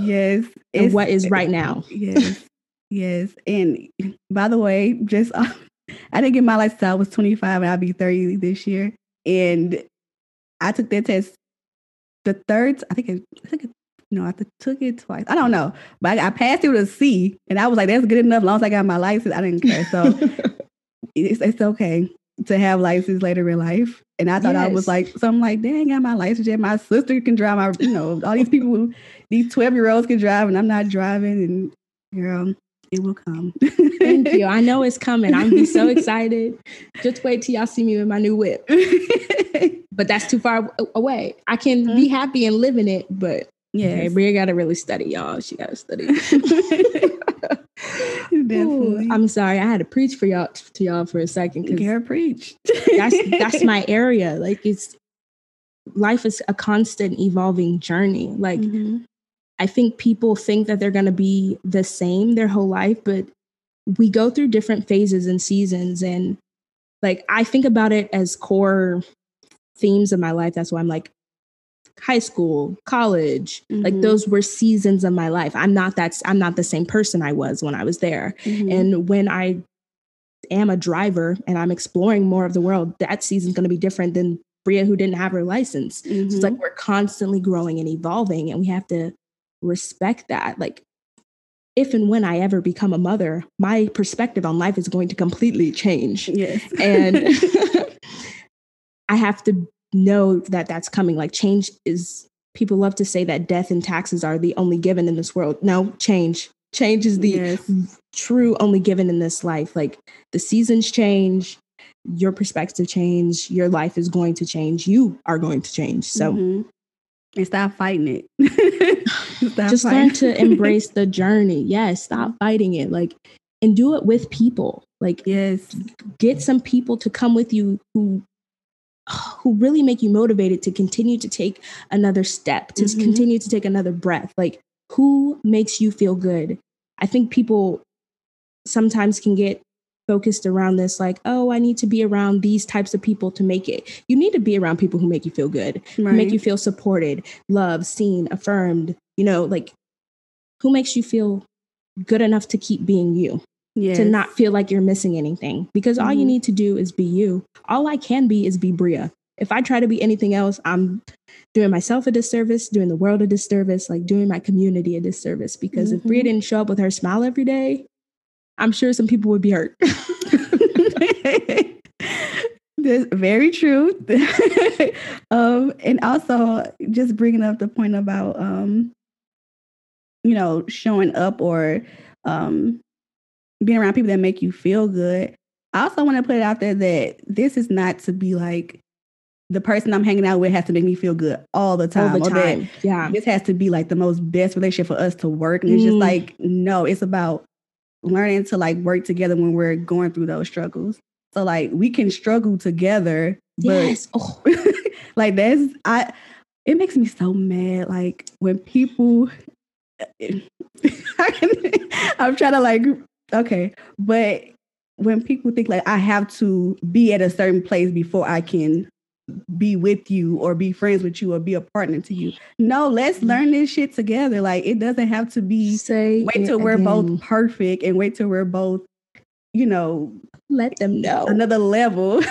yes. and what is right now. Yes. yes. And by the way, just uh, I didn't get my license I was 25 and I'll be 30 this year. And I took that test the third, I think it, I think it, no, I took it twice. I don't know. But I, I passed it with a C. And I was like, that's good enough. As long as I got my license, I didn't care. So it's, it's okay to have license later in life. And I thought I was like, so I'm like, dang, I got my license yet. My sister can drive my, you know, all these people, who- these 12 year olds can drive and I'm not driving. And girl, it will come. Thank you. I know it's coming. I'm be so excited. Just wait till y'all see me with my new whip. But that's too far away. I can be mm-hmm. happy and live in it, but yeah, yes. Bria gotta really study, y'all. She gotta study. Ooh, I'm sorry, I had to preach for y'all to y'all for a second Girl, preach. that's that's my area. Like it's life is a constant evolving journey. Like Mhm. I think people think that they're going to be the same their whole life, but we go through different phases and seasons. And like, I think about it as core themes of my life. That's why I'm like, high school, college, like Mhm. those were seasons of my life. I'm not that's I'm not the same person I was when I was there. Mhm. And when I am a driver and I'm exploring more of the world, that season's going to be different than Bria who didn't have her license. So it's like we're constantly growing and evolving, and we have to respect that. Like, if and when I ever become a mother, my perspective on life is going to completely change. yes. And I have to know that that's coming. Like, change is, people love to say that death and taxes are the only given in this world. No, change. Change is the yes. true only given in this life. Like, the seasons change. Your perspective change, your life is going to change, you are going to change. So Mhm. and stop fighting it. Stop just fighting. learn to embrace the journey. Yes, stop fighting it. Like, and do it with people. Like, yes, get some people to come with you who who really make you motivated to continue to take another step, to mm-hmm. continue to take another breath. Like, who makes you feel good? I think people sometimes can get focused around this like oh i need to be around these types of people to make it you need to be around people who make you feel good right. who make you feel supported loved seen affirmed you know like who makes you feel good enough to keep being you yes. to not feel like you're missing anything because mm-hmm. all you mm-hmm. need to do is be you all i can be is be bria if i try to be anything else i'm doing myself a disservice doing the world a disservice like doing my community a disservice because mm-hmm. if bria didn't show up with her smile every day I'm sure some people would be hurt. That's very true. um, and also, just bringing up the point about, um, you know, showing up or um, being around people that make you feel good. I also want to put it out there that this is not to be like the person I'm hanging out with has to make me feel good all the time. All the time. yeah. This has to be like the most best relationship for us to work. And it's just mm. like, no, it's about learning to like work together when we're going through those struggles. So like we can struggle together, but yes. oh. like that's I it makes me so mad like when people I'm trying to like okay, but when people think like I have to be at a certain place before I can be with you or be friends with you or be a partner to you. No, let's mm-hmm. learn this shit together. Like it doesn't have to be say wait till we're both perfect and wait till we're both, you know, let them know another level.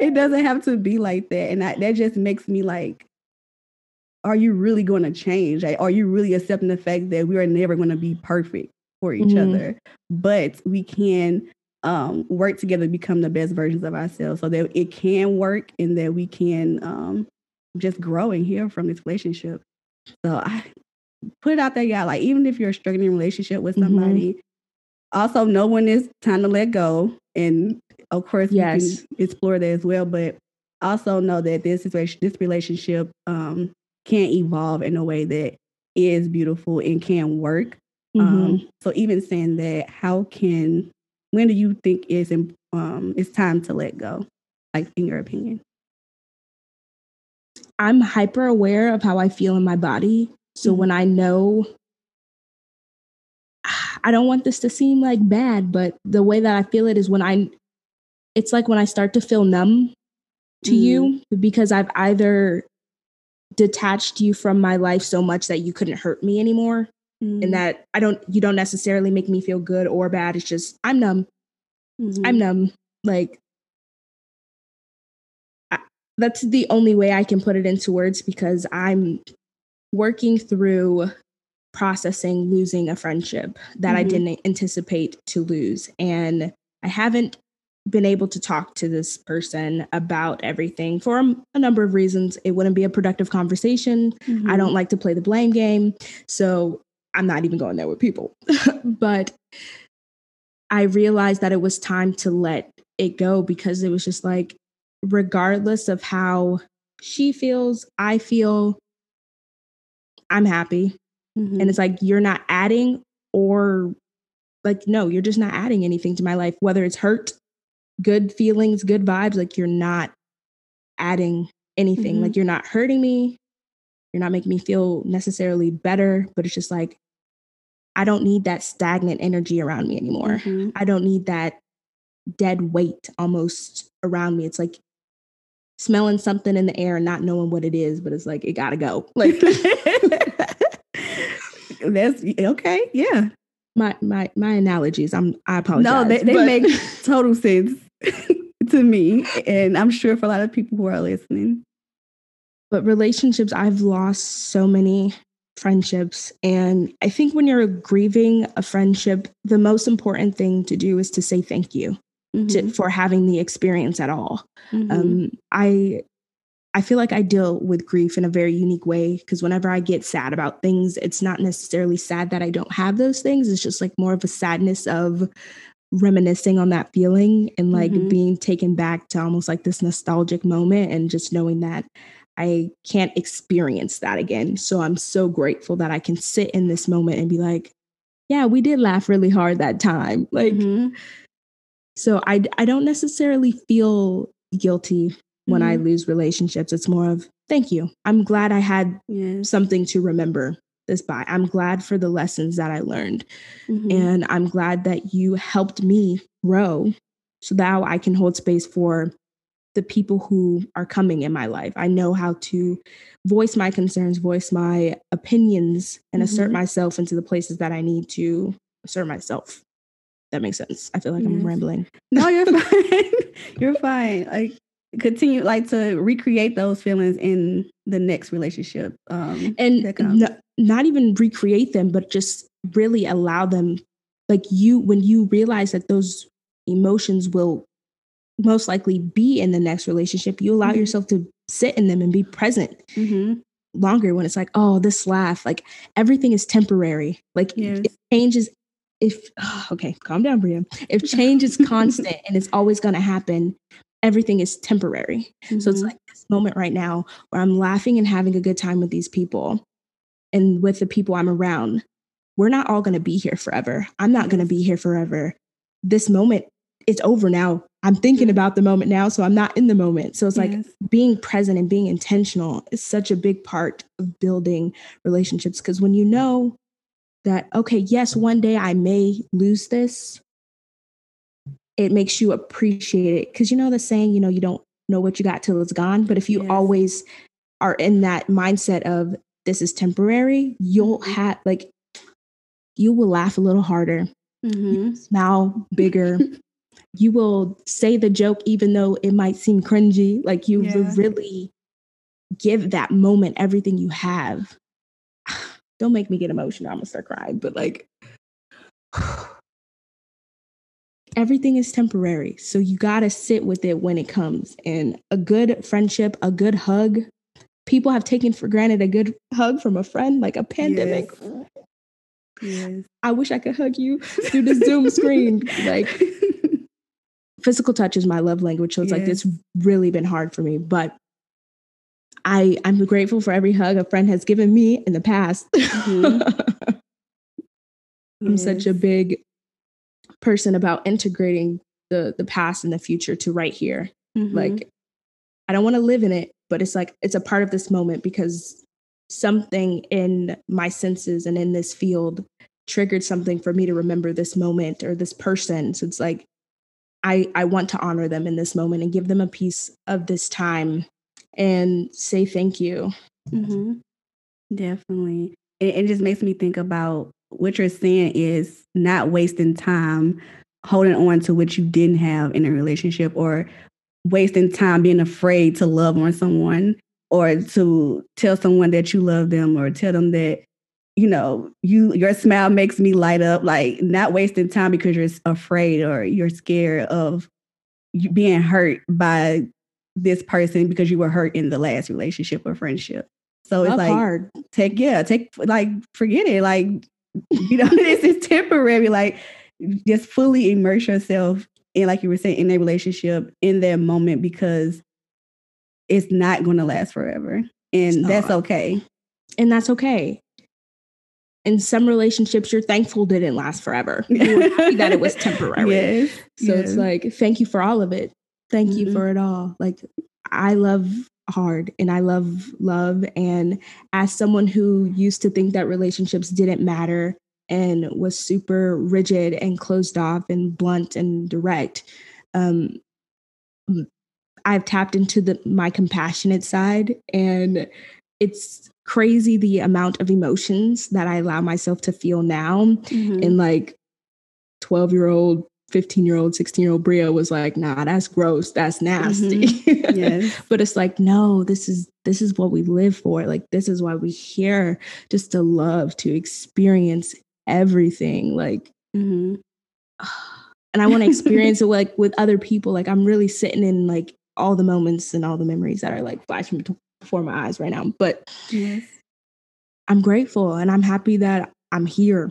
it doesn't have to be like that. And I, that just makes me like, are you really going to change? Like, are you really accepting the fact that we are never going to be perfect for each mm-hmm. other? But we can um, work together to become the best versions of ourselves so that it can work and that we can um, just grow and heal from this relationship. So I put it out there, y'all. Like, even if you're struggling in relationship with mm-hmm. somebody, mm-hmm. also know when it's time to let go. And of course, yes. we can explore that as well. But also know that this is this relationship um, can evolve in a way that is beautiful and can work. Mm-hmm. Um, so even saying that, how can when do you think is um it's time to let go like in your opinion i'm hyper aware of how i feel in my body so mm-hmm. when i know i don't want this to seem like bad but the way that i feel it is when i it's like when i start to feel numb to mm-hmm. you because i've either detached you from my life so much that you couldn't hurt me anymore mm. and that I don't you don't necessarily make me feel good or bad. It's just I'm numb. Mm-hmm. I'm numb. Like I, that's the only way I can put it into words because I'm working through processing losing a friendship that mm-hmm. I didn't anticipate to lose and I haven't been able to talk to this person about everything for a number of reasons. It wouldn't be a productive conversation. Mm-hmm. I don't like to play the blame game. So I'm not even going there with people. but I realized that it was time to let it go because it was just like, regardless of how she feels, I feel, I'm happy. Mm-hmm. And it's like, you're not adding or like, no, you're just not adding anything to my life, whether it's hurt, good feelings, good vibes, like you're not adding anything. Mm-hmm. Like you're not hurting me. You're not making me feel necessarily better, but it's just like, I don't need that stagnant energy around me anymore. Mm-hmm. I don't need that dead weight almost around me. It's like smelling something in the air and not knowing what it is, but it's like, it gotta go. Like, that's okay. Yeah. My, my, my analogies, I'm, I apologize. No, they, they make total sense to me. And I'm sure for a lot of people who are listening. But relationships, I've lost so many friendships. And I think when you're grieving a friendship, the most important thing to do is to say thank you mm-hmm. to, for having the experience at all. Mm-hmm. Um, I I feel like I deal with grief in a very unique way because whenever I get sad about things, it's not necessarily sad that I don't have those things. It's just like more of a sadness of reminiscing on that feeling and like mm-hmm. being taken back to almost like this nostalgic moment and just knowing that I can't experience that again. So I'm so grateful that I can sit in this moment and be like, yeah, we did laugh really hard that time. Like, mm-hmm. so I, I don't necessarily feel guilty when mm-hmm. I lose relationships. It's more of, thank you. I'm glad I had yes. something to remember this by. I'm glad for the lessons that I learned. Mm-hmm. And I'm glad that you helped me grow so now I can hold space for the people who are coming in my life. I know how to voice my concerns, voice my opinions, and mm-hmm. assert myself into the places that I need to assert myself. That makes sense. I feel like yes. I'm rambling. No, you're fine. you're fine. Like continue like to recreate those feelings in the next relationship. Um and not even recreate them, but just really allow them like you when you realize that those emotions will most likely be in the next relationship, you allow mm-hmm. yourself to sit in them and be present mm-hmm. longer when it's like, oh, this laugh, like everything is temporary. Like yes. if change is, if, oh, okay, calm down, Bria. If change is constant and it's always going to happen, everything is temporary. Mm-hmm. So it's mm-hmm. like this moment right now where I'm laughing and having a good time with these people and with the people I'm around. We're not all going to be here forever. I'm not going to be here forever. This moment it's over now. I'm thinking mm-hmm. about the moment now, so I'm not in the moment. So it's yes. like being present and being intentional is such a big part of building relationships because when you know that, okay, yes, one day I may lose this, it makes you appreciate it. Because you know the saying, you know, you don't know what you got till it's gone. But if you yes. always are in that mindset of this is temporary, you'll mm-hmm. have like, you will laugh a little harder, mm-hmm. smile bigger. you will say the joke even though it might seem cringy. Like you yeah. really give that moment everything you have. Don't make me get emotional. I'm gonna start crying. But like everything is temporary. So you gotta sit with it when it comes. And a good friendship, a good hug. People have taken for granted a good hug from a friend, like a pandemic. Yes. Yes. I wish I could hug you through the Zoom screen. Like physical touch is my love language. So it's like it's really been hard for me. But I I'm grateful for every hug a friend has given me in the past. Mm-hmm. I'm yes. such a big person about integrating the the past and the future to right here. Mm-hmm. Like I don't want to live in it, but it's like it's a part of this moment because something in my senses and in this field triggered something for me to remember this moment or this person. So it's like I, I want to honor them in this moment and give them a piece of this time and say thank you. Mm-hmm. Definitely. It, it just makes me think about what you're saying is not wasting time holding on to what you didn't have in a relationship or wasting time being afraid to love on someone or to tell someone that you love them or tell them that you know, you your smile makes me light up, like not wasting time because you're afraid or you're scared of you being hurt by this person because you were hurt in the last relationship or friendship. So it's like hard. Take yeah, take like forget it. Like you know, this is temporary. Like just fully immerse yourself in, like you were saying, in a relationship in that moment because it's not going to last forever, and that's okay. And that's okay in some relationships you're thankful didn't last forever. You were happy that it was temporary. Yes, so yes. it's like, thank you for all of it. Thank mm-hmm. you for it all. Like I love hard and I love love. And as someone who used to think that relationships didn't matter and was super rigid and closed off and blunt and direct, um, I've tapped into the my compassionate side and it's crazy the amount of emotions that I allow myself to feel now. Mm-hmm. And like 12 year old, 15 year old, 16 year old Bria was like, nah, that's gross. That's nasty. Mm-hmm. Yes. but it's like, no, this is this is what we live for. Like this is why we here just to love, to experience everything. Like mm-hmm. and I want to experience it like with other people. Like I'm really sitting in like all the moments and all the memories that are like flashing before my eyes right now. But yes. I'm grateful and I'm happy that I'm here.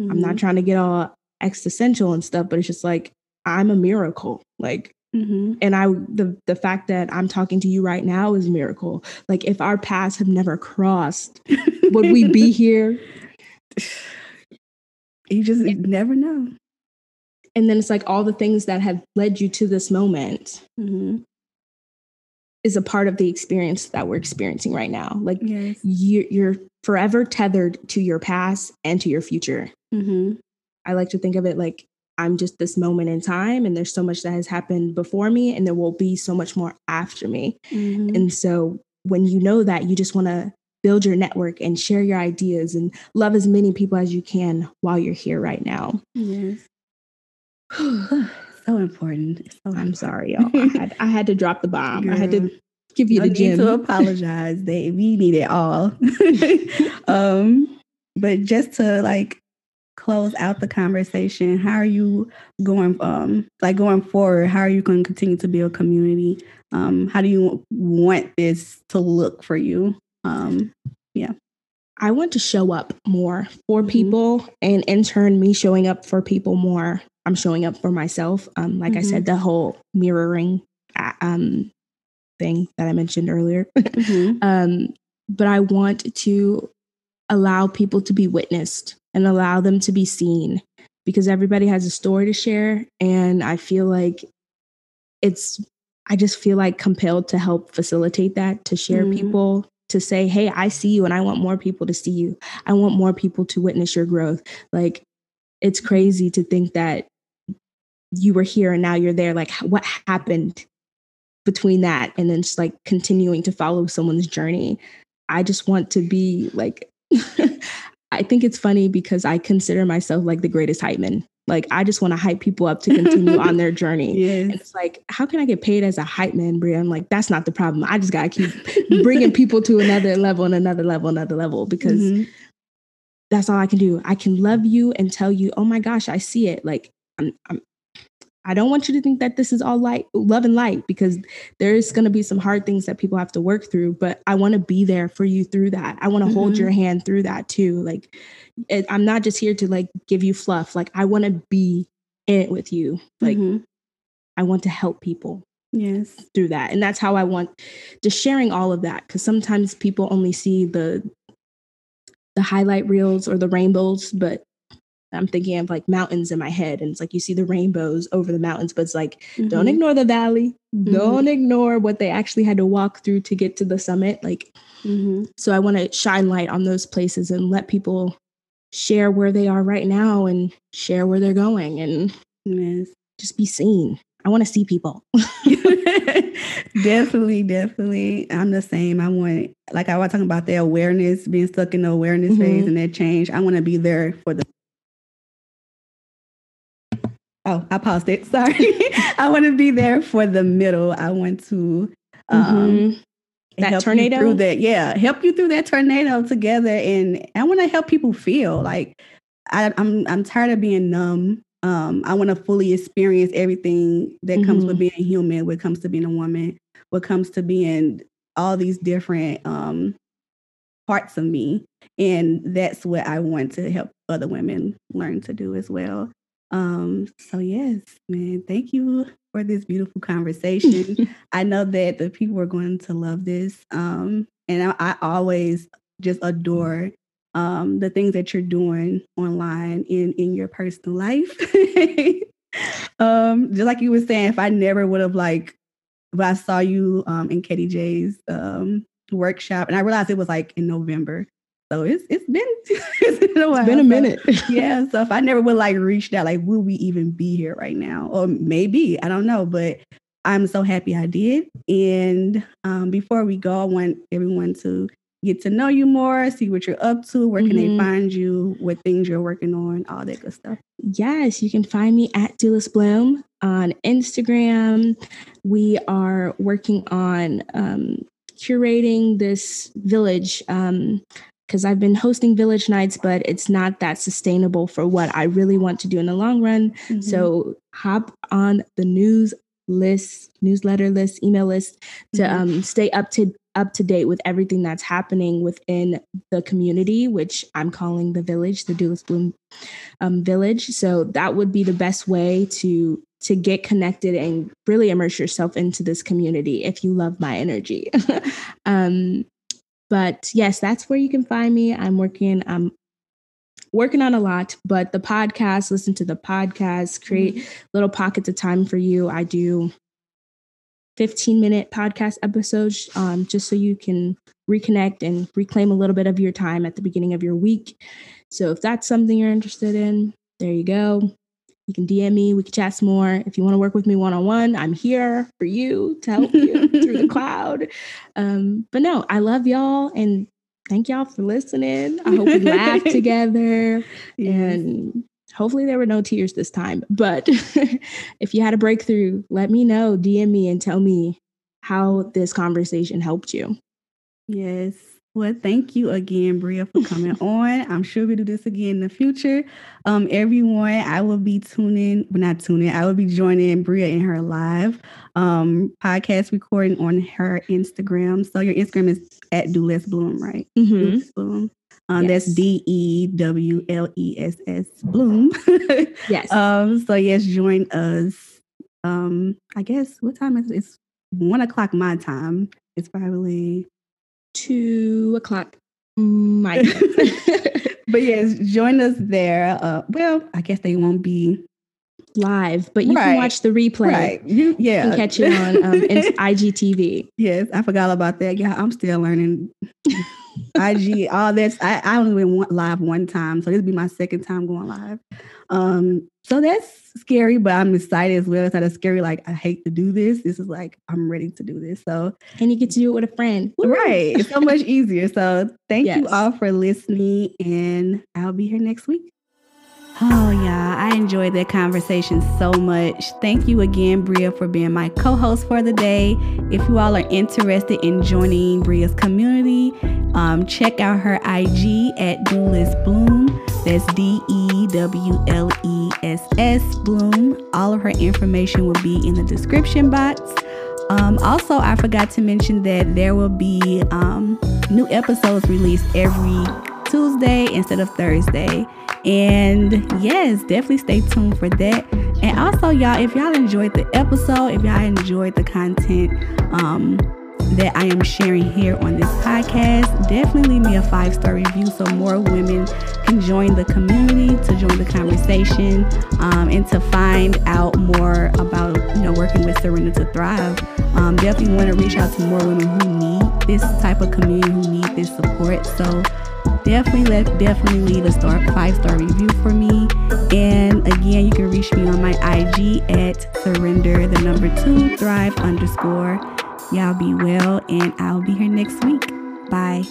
Mm-hmm. I'm not mm-hmm. trying to get all existential and stuff, but it's just like I'm a miracle. Like Mm-hmm. And I the the fact that I'm talking to you right now is a miracle. Like if our paths have never crossed, would we be here? You just never know. And then it's like all the things that have led you to this moment mm-hmm. Is a part of the experience that we're experiencing right now. Like yes. you, you're forever tethered to your past and to your future. Mm-hmm. I like to think of it like I'm just this moment in time, and there's so much that has happened before me, and there will be so much more after me. Mm-hmm. And so when you know that, you just want to build your network and share your ideas and love as many people as you can while you're here right now. Yes. So important. So I'm sorry, y'all. I had, I had to drop the bomb. Girl. I had to give you no the gem. to apologize. They we need it all. um, but just to like close out the conversation, how are you going um like going forward? How are you going to continue to build community? Um, how do you want this to look for you? Um, yeah. I want to show up more for mm-hmm. people and in turn me showing up for people more. I'm showing up for myself. Um, like mm-hmm. I said, mm-hmm. the whole mirroring um thing that I mentioned earlier. Mm-hmm. um, but I want to allow people to be witnessed and allow them to be seen because everybody has a story to share. And I feel like it's, I just feel like compelled to help facilitate that, to share mm-hmm. people, to say, hey, I see you and I want more people to see you. I want more people to witness your growth. Like, it's crazy to think that you were here and now you're there. Like, what happened between that and then just like continuing to follow someone's journey? I just want to be like, I think it's funny because I consider myself like the greatest hype man. Like I just want to hype people up to continue on their journey. Yes. It's like, how can I get paid as a hype man, Bria? I'm like, that's not the problem. I just gotta keep bringing people to another level and another level, another level because mm-hmm. That's all I can do. I can love you and tell you, oh my gosh, I see it. Like I'm, I'm I don't want you to think that this is all light, love and light, because there's going to be some hard things that people have to work through. But I want to be there for you through that. I want to mm-hmm. hold your hand through that too. Like, it, I'm not just here to like give you fluff. Like, I want to be in it with you. Like, mm-hmm. I want to help people. Yes. Through that. And that's how I want just sharing all of that. Cause sometimes people only see the, the highlight reels or the rainbows, but I'm thinking of like mountains in my head, and it's like you see the rainbows over the mountains, but it's like mm-hmm. don't ignore the valley, mm-hmm. don't ignore what they actually had to walk through to get to the summit. Like, mm-hmm. so I want to shine light on those places and let people share where they are right now and share where they're going, and yes. just be seen. I want to see people. definitely, definitely. I'm the same. I want, like I was talking about the awareness, being stuck in the awareness phase mm-hmm. and that change. I want to be there for the Oh, I paused it. Sorry. I want to be there for the middle. I want to um, mm-hmm. that tornado through that. Yeah, help you through that tornado together, and I want to help people feel like I, I'm. I'm tired of being numb. Um, I want to fully experience everything that mm-hmm. comes with mm-hmm. being human. What comes to being a woman. What comes to being all these different um, parts of me, and that's what I want to help other women learn to do as well. Um, so yes, man, thank you for this beautiful conversation. I know that the people are going to love this. Um, and I, I always just adore um, the things that you're doing online in in your personal life. um, just like you were saying, if I never would have like, but I saw you um, in Katie J's um, workshop, and I realized it was like in November. So it's it's been it's been a while. It's been a minute. So, yeah. So if I never would like reach that, like, will we even be here right now? Or maybe I don't know. But I'm so happy I did. And um, before we go, I want everyone to get to know you more, see what you're up to, where can mm-hmm. they find you, what things you're working on, all that good stuff. Yes, you can find me at Dewless Bloom on Instagram. We are working on um, curating this village. Um, because I've been hosting village nights, but it's not that sustainable for what I really want to do in the long run. Mm-hmm. So hop on the news list, newsletter list, email list to mm-hmm. um, stay up to up to date with everything that's happening within the community, which I'm calling the village, the Dewless Bloom um, Village. So that would be the best way to to get connected and really immerse yourself into this community if you love my energy. um, but yes, that's where you can find me. I'm working. I'm working on a lot, but the podcast, listen to the podcast, create mm-hmm. little pockets of time for you. I do 15 minute podcast episodes um, just so you can reconnect and reclaim a little bit of your time at the beginning of your week. So if that's something you're interested in, there you go. You can DM me. We can chat some more. If you want to work with me one on one, I'm here for you to help you through the cloud. Um, but no, I love y'all and thank y'all for listening. I hope we laughed together yes. and hopefully there were no tears this time. But if you had a breakthrough, let me know, DM me and tell me how this conversation helped you. Yes. Well, thank you again, Bria, for coming on. I'm sure we'll do this again in the future. Um, everyone, I will be tuning, but not tuning, I will be joining Bria in her live um podcast recording on her Instagram. So your Instagram is at Dewless Bloom, right? Mm-hmm. Bloom. Um, yes. That's D E W L E S S Bloom. yes. Um, so yes, join us. Um, I guess what time is it? It's one o'clock my time. It's probably two o'clock my but yes, join us there. Uh, well, I guess they won't be live, but you right. can watch the replay. Right. You, yeah. Catch it on um, IGTV. Yes, I forgot about that. Yeah, I'm still learning IG, all this. I, I only went live one time, so this will be my second time going live. Um, so that's scary, but I'm excited as well. It's not as scary, like I hate to do this. This is like I'm ready to do this. So and you get to do it with a friend. Woo! Right. It's so much easier. So thank yes. you all for listening, and I'll be here next week. Oh, yeah, I enjoyed that conversation so much. Thank you again, Bria, for being my co host for the day. If you all are interested in joining Bria's community, um, check out her IG at Dewless Bloom. That's D E W L E S S Bloom. All of her information will be in the description box. Um, also, I forgot to mention that there will be um, new episodes released every Tuesday instead of Thursday. And yes, definitely stay tuned for that. And also, y'all, if y'all enjoyed the episode, if y'all enjoyed the content um, that I am sharing here on this podcast, definitely leave me a five star review so more women can join the community, to join the conversation, um, and to find out more about you know working with Surrender2Thrive. Um, definitely want to reach out to more women who need this type of community, who need this support. So definitely let definitely leave a star five star review for me. And again, you can reach me on my IG at surrender the number two thrive underscore. Y'all be well, and I'll be here next week. Bye.